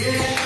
Yeah.